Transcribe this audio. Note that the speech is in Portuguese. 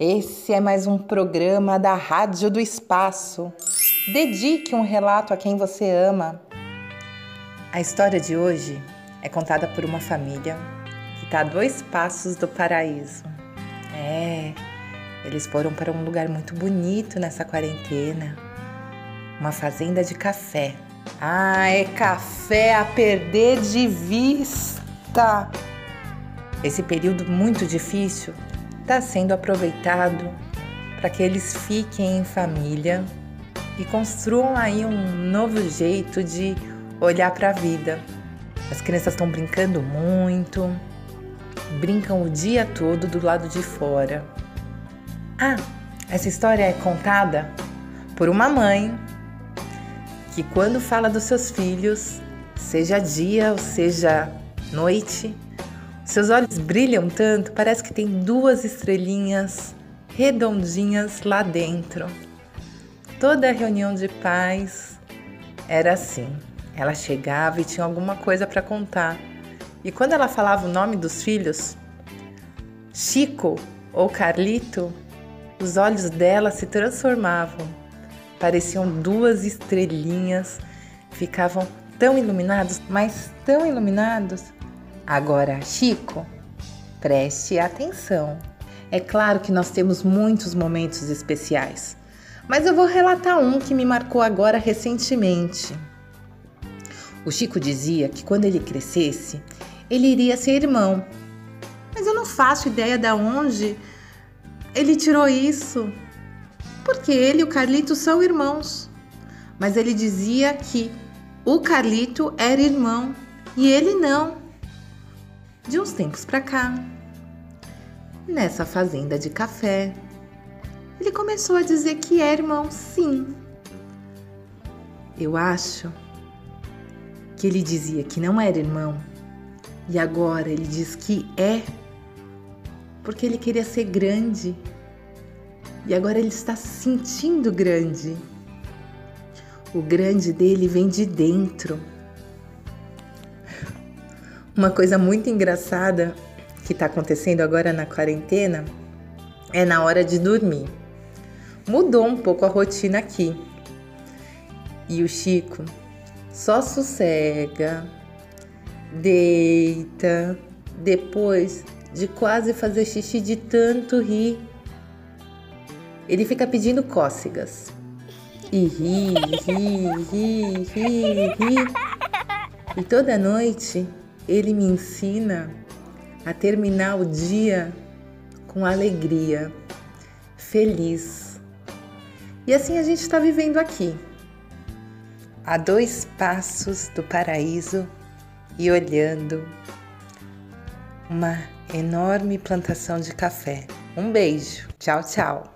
Esse é mais um programa da Rádio do Espaço. Dedique um relato a quem você ama. A história de hoje é contada por uma família que está a dois passos do paraíso. É, eles foram para um lugar muito bonito nessa quarentena uma fazenda de café. Ah, é café a perder de vista! Esse período muito difícil está sendo aproveitado para que eles fiquem em família e construam aí um novo jeito de olhar para a vida. As crianças estão brincando muito, brincam o dia todo do lado de fora. Ah, essa história é contada por uma mãe que, quando fala dos seus filhos, seja dia ou seja noite, seus olhos brilham tanto, parece que tem duas estrelinhas redondinhas lá dentro. Toda reunião de pais era assim. Ela chegava e tinha alguma coisa para contar. E quando ela falava o nome dos filhos, Chico ou Carlito, os olhos dela se transformavam. Pareciam duas estrelinhas, ficavam tão iluminados, mas tão iluminados Agora, Chico, preste atenção. É claro que nós temos muitos momentos especiais, mas eu vou relatar um que me marcou agora recentemente. O Chico dizia que quando ele crescesse, ele iria ser irmão. Mas eu não faço ideia de onde ele tirou isso. Porque ele e o Carlito são irmãos. Mas ele dizia que o Carlito era irmão e ele não de uns tempos para cá, nessa fazenda de café, ele começou a dizer que é irmão, sim. Eu acho que ele dizia que não era irmão e agora ele diz que é porque ele queria ser grande e agora ele está se sentindo grande. O grande dele vem de dentro. Uma coisa muito engraçada que está acontecendo agora na quarentena é na hora de dormir. Mudou um pouco a rotina aqui. E o Chico só sossega, deita, depois de quase fazer xixi de tanto rir. Ele fica pedindo cócegas. E ri, ri, ri, ri, ri. E toda noite ele me ensina a terminar o dia com alegria, feliz. E assim a gente está vivendo aqui, a dois passos do paraíso e olhando uma enorme plantação de café. Um beijo, tchau, tchau.